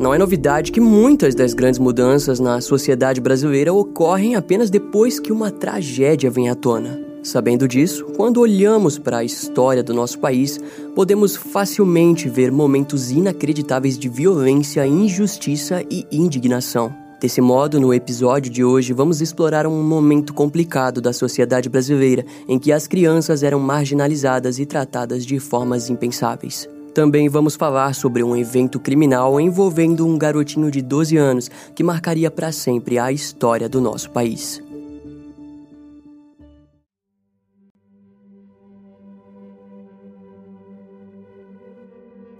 Não é novidade que muitas das grandes mudanças na sociedade brasileira ocorrem apenas depois que uma tragédia vem à tona. Sabendo disso, quando olhamos para a história do nosso país, podemos facilmente ver momentos inacreditáveis de violência, injustiça e indignação. Desse modo, no episódio de hoje, vamos explorar um momento complicado da sociedade brasileira em que as crianças eram marginalizadas e tratadas de formas impensáveis. Também vamos falar sobre um evento criminal envolvendo um garotinho de 12 anos que marcaria para sempre a história do nosso país.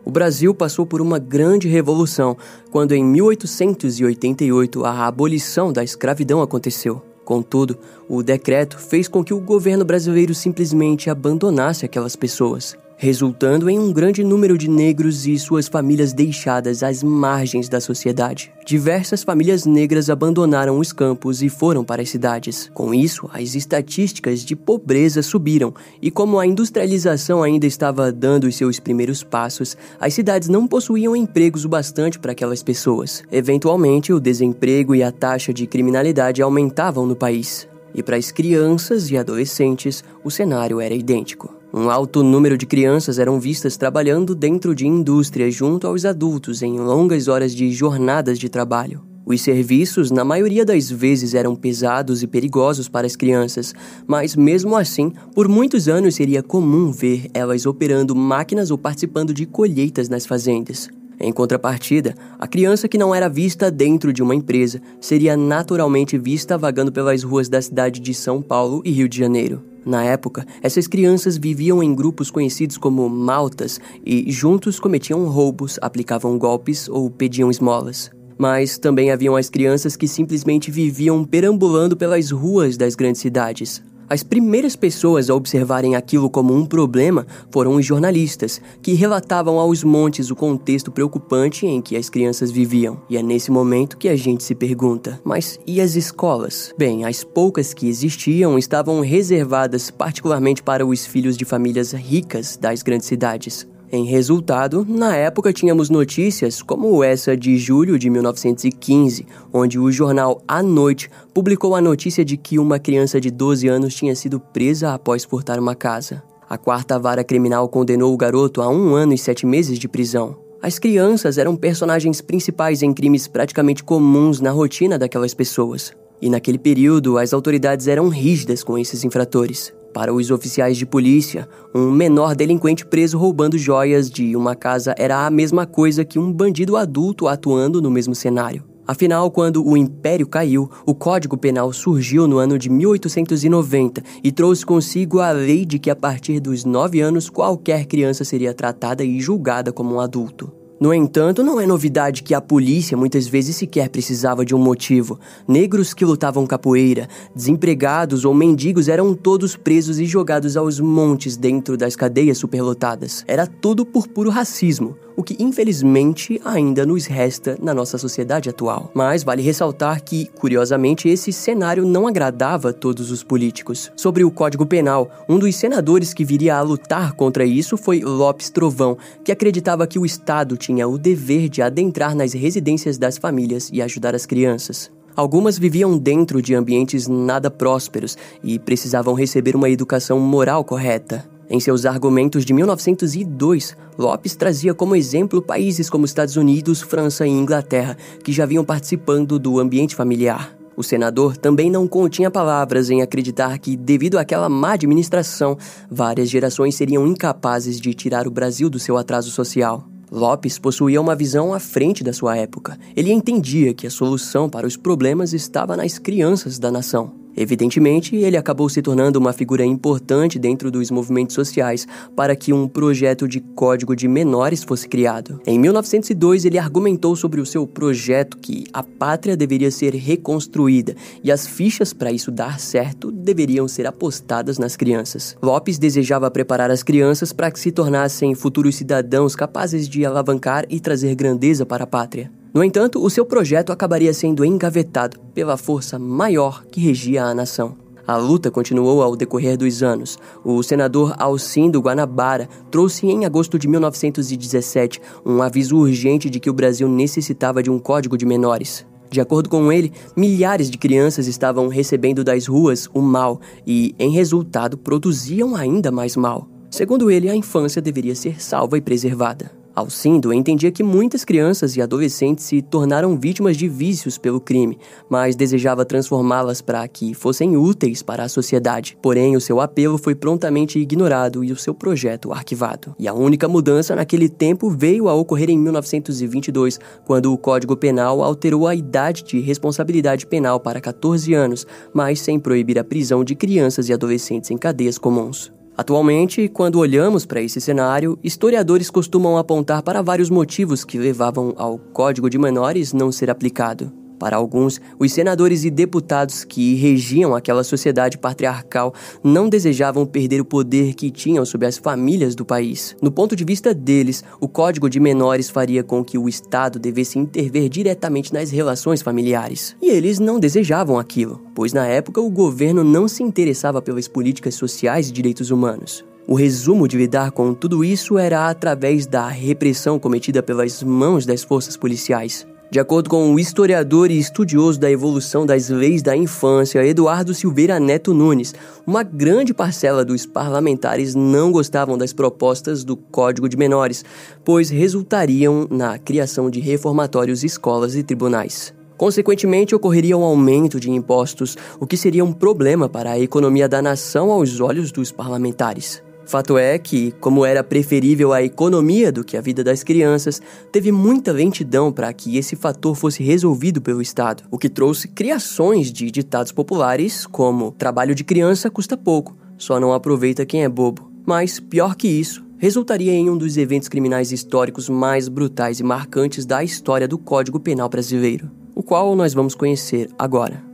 O Brasil passou por uma grande revolução quando, em 1888, a abolição da escravidão aconteceu. Contudo, o decreto fez com que o governo brasileiro simplesmente abandonasse aquelas pessoas resultando em um grande número de negros e suas famílias deixadas às margens da sociedade. Diversas famílias negras abandonaram os campos e foram para as cidades. Com isso, as estatísticas de pobreza subiram, e como a industrialização ainda estava dando os seus primeiros passos, as cidades não possuíam empregos o bastante para aquelas pessoas. Eventualmente, o desemprego e a taxa de criminalidade aumentavam no país. E para as crianças e adolescentes, o cenário era idêntico. Um alto número de crianças eram vistas trabalhando dentro de indústrias junto aos adultos em longas horas de jornadas de trabalho. Os serviços, na maioria das vezes, eram pesados e perigosos para as crianças, mas mesmo assim, por muitos anos seria comum ver elas operando máquinas ou participando de colheitas nas fazendas. Em contrapartida, a criança que não era vista dentro de uma empresa seria naturalmente vista vagando pelas ruas da cidade de São Paulo e Rio de Janeiro. Na época, essas crianças viviam em grupos conhecidos como maltas e juntos cometiam roubos, aplicavam golpes ou pediam esmolas. Mas também haviam as crianças que simplesmente viviam perambulando pelas ruas das grandes cidades, as primeiras pessoas a observarem aquilo como um problema foram os jornalistas, que relatavam aos montes o contexto preocupante em que as crianças viviam. E é nesse momento que a gente se pergunta: mas e as escolas? Bem, as poucas que existiam estavam reservadas particularmente para os filhos de famílias ricas das grandes cidades. Em resultado, na época tínhamos notícias como essa de julho de 1915, onde o jornal A Noite publicou a notícia de que uma criança de 12 anos tinha sido presa após furtar uma casa. A quarta vara criminal condenou o garoto a um ano e sete meses de prisão. As crianças eram personagens principais em crimes praticamente comuns na rotina daquelas pessoas. E naquele período, as autoridades eram rígidas com esses infratores. Para os oficiais de polícia, um menor delinquente preso roubando joias de uma casa era a mesma coisa que um bandido adulto atuando no mesmo cenário. Afinal, quando o Império caiu, o Código Penal surgiu no ano de 1890 e trouxe consigo a lei de que a partir dos 9 anos qualquer criança seria tratada e julgada como um adulto. No entanto, não é novidade que a polícia muitas vezes sequer precisava de um motivo. Negros que lutavam capoeira, desempregados ou mendigos eram todos presos e jogados aos montes dentro das cadeias superlotadas. Era tudo por puro racismo o que infelizmente ainda nos resta na nossa sociedade atual. Mas vale ressaltar que, curiosamente, esse cenário não agradava todos os políticos. Sobre o Código Penal, um dos senadores que viria a lutar contra isso foi Lopes Trovão, que acreditava que o Estado tinha o dever de adentrar nas residências das famílias e ajudar as crianças. Algumas viviam dentro de ambientes nada prósperos e precisavam receber uma educação moral correta. Em seus argumentos de 1902, Lopes trazia como exemplo países como Estados Unidos, França e Inglaterra, que já vinham participando do ambiente familiar. O senador também não continha palavras em acreditar que, devido àquela má administração, várias gerações seriam incapazes de tirar o Brasil do seu atraso social. Lopes possuía uma visão à frente da sua época. Ele entendia que a solução para os problemas estava nas crianças da nação. Evidentemente, ele acabou se tornando uma figura importante dentro dos movimentos sociais para que um projeto de código de menores fosse criado. Em 1902, ele argumentou sobre o seu projeto que a pátria deveria ser reconstruída e as fichas para isso dar certo deveriam ser apostadas nas crianças. Lopes desejava preparar as crianças para que se tornassem futuros cidadãos capazes de alavancar e trazer grandeza para a pátria. No entanto, o seu projeto acabaria sendo engavetado pela força maior que regia a nação. A luta continuou ao decorrer dos anos. O senador Alcindo Guanabara trouxe em agosto de 1917 um aviso urgente de que o Brasil necessitava de um código de menores. De acordo com ele, milhares de crianças estavam recebendo das ruas o mal e, em resultado, produziam ainda mais mal. Segundo ele, a infância deveria ser salva e preservada. Alcindo entendia que muitas crianças e adolescentes se tornaram vítimas de vícios pelo crime, mas desejava transformá-las para que fossem úteis para a sociedade. Porém, o seu apelo foi prontamente ignorado e o seu projeto arquivado. E a única mudança naquele tempo veio a ocorrer em 1922, quando o Código Penal alterou a idade de responsabilidade penal para 14 anos, mas sem proibir a prisão de crianças e adolescentes em cadeias comuns. Atualmente, quando olhamos para esse cenário, historiadores costumam apontar para vários motivos que levavam ao Código de Menores não ser aplicado. Para alguns, os senadores e deputados que regiam aquela sociedade patriarcal não desejavam perder o poder que tinham sobre as famílias do país. No ponto de vista deles, o Código de Menores faria com que o Estado devesse intervir diretamente nas relações familiares. E eles não desejavam aquilo, pois na época o governo não se interessava pelas políticas sociais e direitos humanos. O resumo de lidar com tudo isso era através da repressão cometida pelas mãos das forças policiais. De acordo com o historiador e estudioso da evolução das leis da infância, Eduardo Silveira Neto Nunes, uma grande parcela dos parlamentares não gostavam das propostas do Código de Menores, pois resultariam na criação de reformatórios, escolas e tribunais. Consequentemente, ocorreria um aumento de impostos, o que seria um problema para a economia da nação aos olhos dos parlamentares. Fato é que, como era preferível a economia do que a vida das crianças, teve muita lentidão para que esse fator fosse resolvido pelo Estado, o que trouxe criações de ditados populares como trabalho de criança custa pouco, só não aproveita quem é bobo. Mas, pior que isso, resultaria em um dos eventos criminais históricos mais brutais e marcantes da história do Código Penal brasileiro, o qual nós vamos conhecer agora.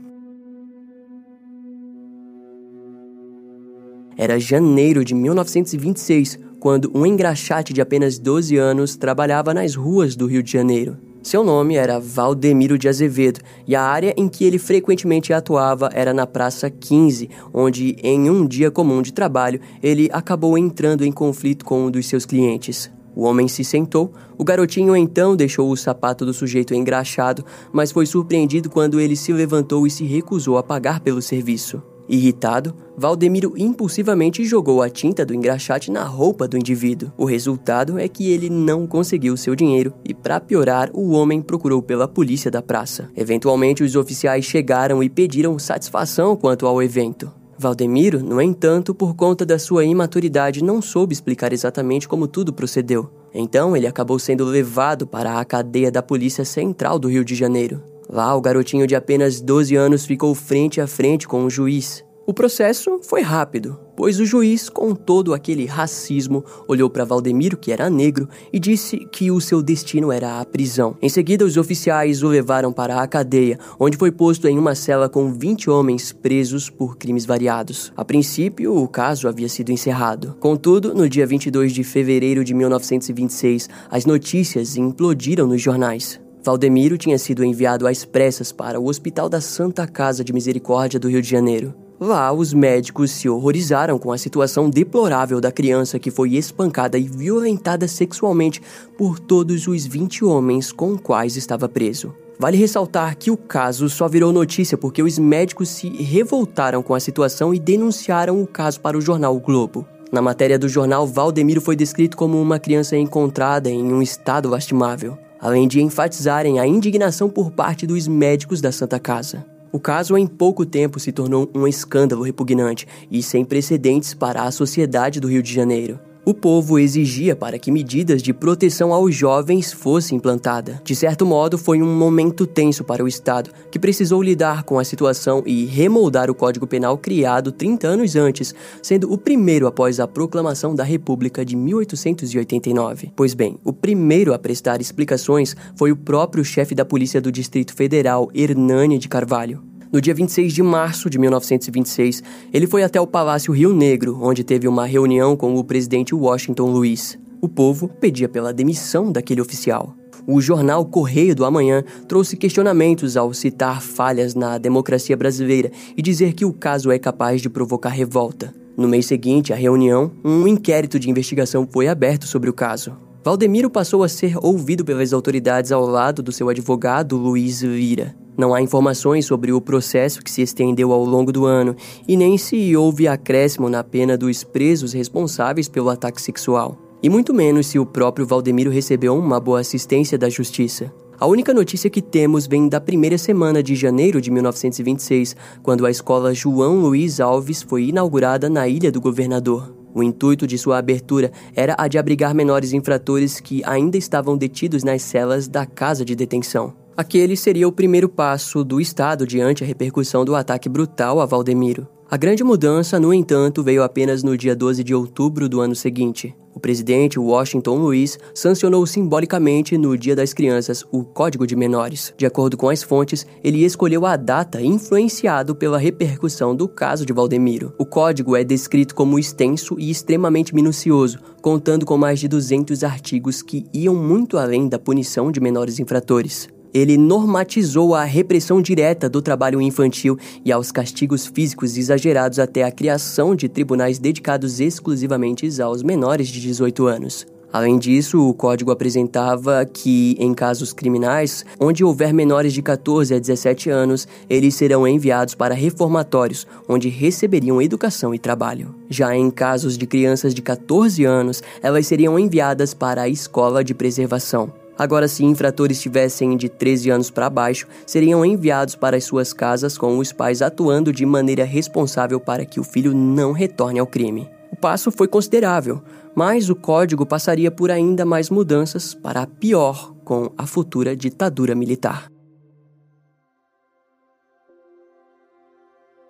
Era janeiro de 1926, quando um engraxate de apenas 12 anos trabalhava nas ruas do Rio de Janeiro. Seu nome era Valdemiro de Azevedo e a área em que ele frequentemente atuava era na Praça 15, onde, em um dia comum de trabalho, ele acabou entrando em conflito com um dos seus clientes. O homem se sentou, o garotinho então deixou o sapato do sujeito engraxado, mas foi surpreendido quando ele se levantou e se recusou a pagar pelo serviço. Irritado, Valdemiro impulsivamente jogou a tinta do engraxate na roupa do indivíduo. O resultado é que ele não conseguiu seu dinheiro e, para piorar, o homem procurou pela polícia da praça. Eventualmente, os oficiais chegaram e pediram satisfação quanto ao evento. Valdemiro, no entanto, por conta da sua imaturidade, não soube explicar exatamente como tudo procedeu. Então, ele acabou sendo levado para a cadeia da Polícia Central do Rio de Janeiro. Lá, o garotinho de apenas 12 anos ficou frente a frente com o juiz. O processo foi rápido, pois o juiz, com todo aquele racismo, olhou para Valdemiro, que era negro, e disse que o seu destino era a prisão. Em seguida, os oficiais o levaram para a cadeia, onde foi posto em uma cela com 20 homens presos por crimes variados. A princípio, o caso havia sido encerrado. Contudo, no dia 22 de fevereiro de 1926, as notícias implodiram nos jornais. Valdemiro tinha sido enviado às pressas para o Hospital da Santa Casa de Misericórdia do Rio de Janeiro. Lá, os médicos se horrorizaram com a situação deplorável da criança que foi espancada e violentada sexualmente por todos os 20 homens com quais estava preso. Vale ressaltar que o caso só virou notícia porque os médicos se revoltaram com a situação e denunciaram o caso para o jornal o Globo. Na matéria do jornal, Valdemiro foi descrito como uma criança encontrada em um estado lastimável além de enfatizarem a indignação por parte dos médicos da Santa Casa. O caso em pouco tempo se tornou um escândalo repugnante e sem precedentes para a sociedade do Rio de Janeiro. O povo exigia para que medidas de proteção aos jovens fossem implantadas. De certo modo, foi um momento tenso para o Estado, que precisou lidar com a situação e remoldar o Código Penal criado 30 anos antes, sendo o primeiro após a proclamação da República de 1889. Pois bem, o primeiro a prestar explicações foi o próprio chefe da Polícia do Distrito Federal, Hernani de Carvalho. No dia 26 de março de 1926, ele foi até o Palácio Rio Negro, onde teve uma reunião com o presidente Washington Luiz. O povo pedia pela demissão daquele oficial. O jornal Correio do Amanhã trouxe questionamentos ao citar falhas na democracia brasileira e dizer que o caso é capaz de provocar revolta. No mês seguinte à reunião, um inquérito de investigação foi aberto sobre o caso. Valdemiro passou a ser ouvido pelas autoridades ao lado do seu advogado Luiz Vira. Não há informações sobre o processo que se estendeu ao longo do ano e nem se houve acréscimo na pena dos presos responsáveis pelo ataque sexual. E muito menos se o próprio Valdemiro recebeu uma boa assistência da justiça. A única notícia que temos vem da primeira semana de janeiro de 1926, quando a escola João Luiz Alves foi inaugurada na Ilha do Governador. O intuito de sua abertura era a de abrigar menores infratores que ainda estavam detidos nas celas da casa de detenção. Aquele seria o primeiro passo do Estado diante a repercussão do ataque brutal a Valdemiro. A grande mudança, no entanto, veio apenas no dia 12 de outubro do ano seguinte. O presidente Washington Luiz sancionou simbolicamente no Dia das Crianças o Código de Menores. De acordo com as fontes, ele escolheu a data influenciado pela repercussão do caso de Valdemiro. O código é descrito como extenso e extremamente minucioso, contando com mais de 200 artigos que iam muito além da punição de menores infratores ele normatizou a repressão direta do trabalho infantil e aos castigos físicos exagerados até a criação de tribunais dedicados exclusivamente aos menores de 18 anos. Além disso, o código apresentava que, em casos criminais, onde houver menores de 14 a 17 anos, eles serão enviados para reformatórios, onde receberiam educação e trabalho. Já em casos de crianças de 14 anos, elas seriam enviadas para a escola de preservação. Agora, se infratores tivessem de 13 anos para baixo, seriam enviados para as suas casas com os pais atuando de maneira responsável para que o filho não retorne ao crime. O passo foi considerável, mas o código passaria por ainda mais mudanças para pior com a futura ditadura militar.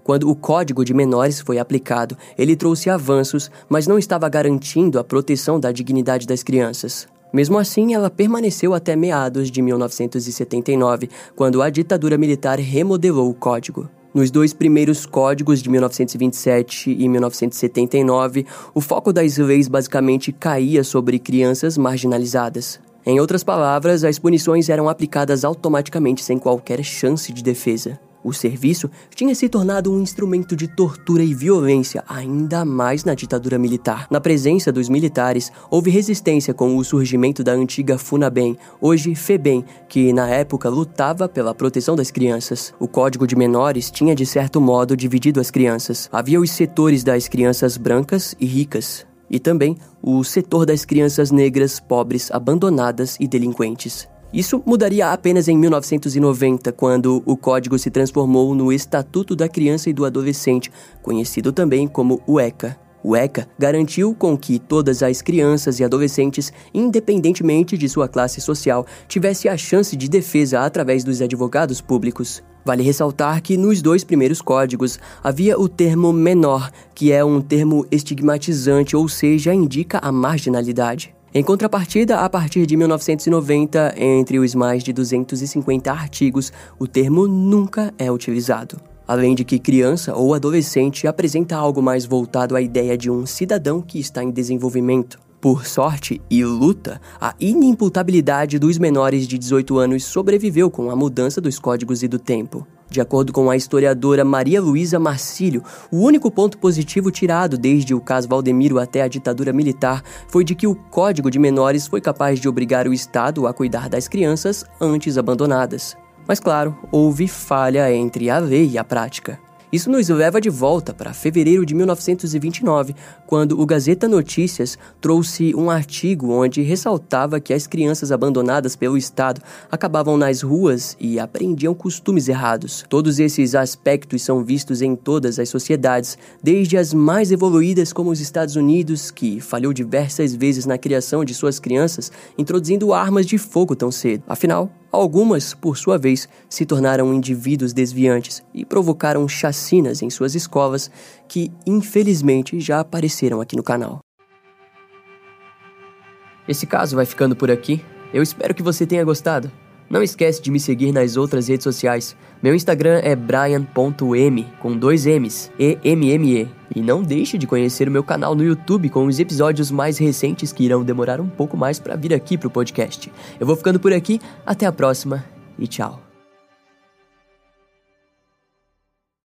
Quando o Código de Menores foi aplicado, ele trouxe avanços, mas não estava garantindo a proteção da dignidade das crianças. Mesmo assim, ela permaneceu até meados de 1979, quando a ditadura militar remodelou o código. Nos dois primeiros códigos de 1927 e 1979, o foco das leis basicamente caía sobre crianças marginalizadas. Em outras palavras, as punições eram aplicadas automaticamente sem qualquer chance de defesa. O serviço tinha se tornado um instrumento de tortura e violência, ainda mais na ditadura militar. Na presença dos militares, houve resistência com o surgimento da antiga FUNABEM, hoje FEBEM, que na época lutava pela proteção das crianças. O Código de Menores tinha de certo modo dividido as crianças. Havia os setores das crianças brancas e ricas, e também o setor das crianças negras, pobres, abandonadas e delinquentes. Isso mudaria apenas em 1990, quando o código se transformou no Estatuto da Criança e do Adolescente, conhecido também como o ECA. O ECA garantiu com que todas as crianças e adolescentes, independentemente de sua classe social, tivessem a chance de defesa através dos advogados públicos. Vale ressaltar que nos dois primeiros códigos havia o termo menor, que é um termo estigmatizante, ou seja, indica a marginalidade. Em contrapartida, a partir de 1990, entre os mais de 250 artigos, o termo nunca é utilizado. Além de que criança ou adolescente apresenta algo mais voltado à ideia de um cidadão que está em desenvolvimento. Por sorte e luta, a inimputabilidade dos menores de 18 anos sobreviveu com a mudança dos códigos e do tempo. De acordo com a historiadora Maria Luísa Marcílio, o único ponto positivo tirado desde o caso Valdemiro até a ditadura militar foi de que o Código de Menores foi capaz de obrigar o Estado a cuidar das crianças antes abandonadas. Mas claro, houve falha entre a lei e a prática. Isso nos leva de volta para fevereiro de 1929, quando o Gazeta Notícias trouxe um artigo onde ressaltava que as crianças abandonadas pelo Estado acabavam nas ruas e aprendiam costumes errados. Todos esses aspectos são vistos em todas as sociedades, desde as mais evoluídas como os Estados Unidos, que falhou diversas vezes na criação de suas crianças, introduzindo armas de fogo tão cedo. Afinal, Algumas, por sua vez, se tornaram indivíduos desviantes e provocaram chacinas em suas escolas que, infelizmente, já apareceram aqui no canal. Esse caso vai ficando por aqui. Eu espero que você tenha gostado. Não esquece de me seguir nas outras redes sociais. Meu Instagram é brian.m com dois M's, E-M-M-E. E não deixe de conhecer o meu canal no YouTube com os episódios mais recentes que irão demorar um pouco mais para vir aqui pro podcast. Eu vou ficando por aqui, até a próxima e tchau.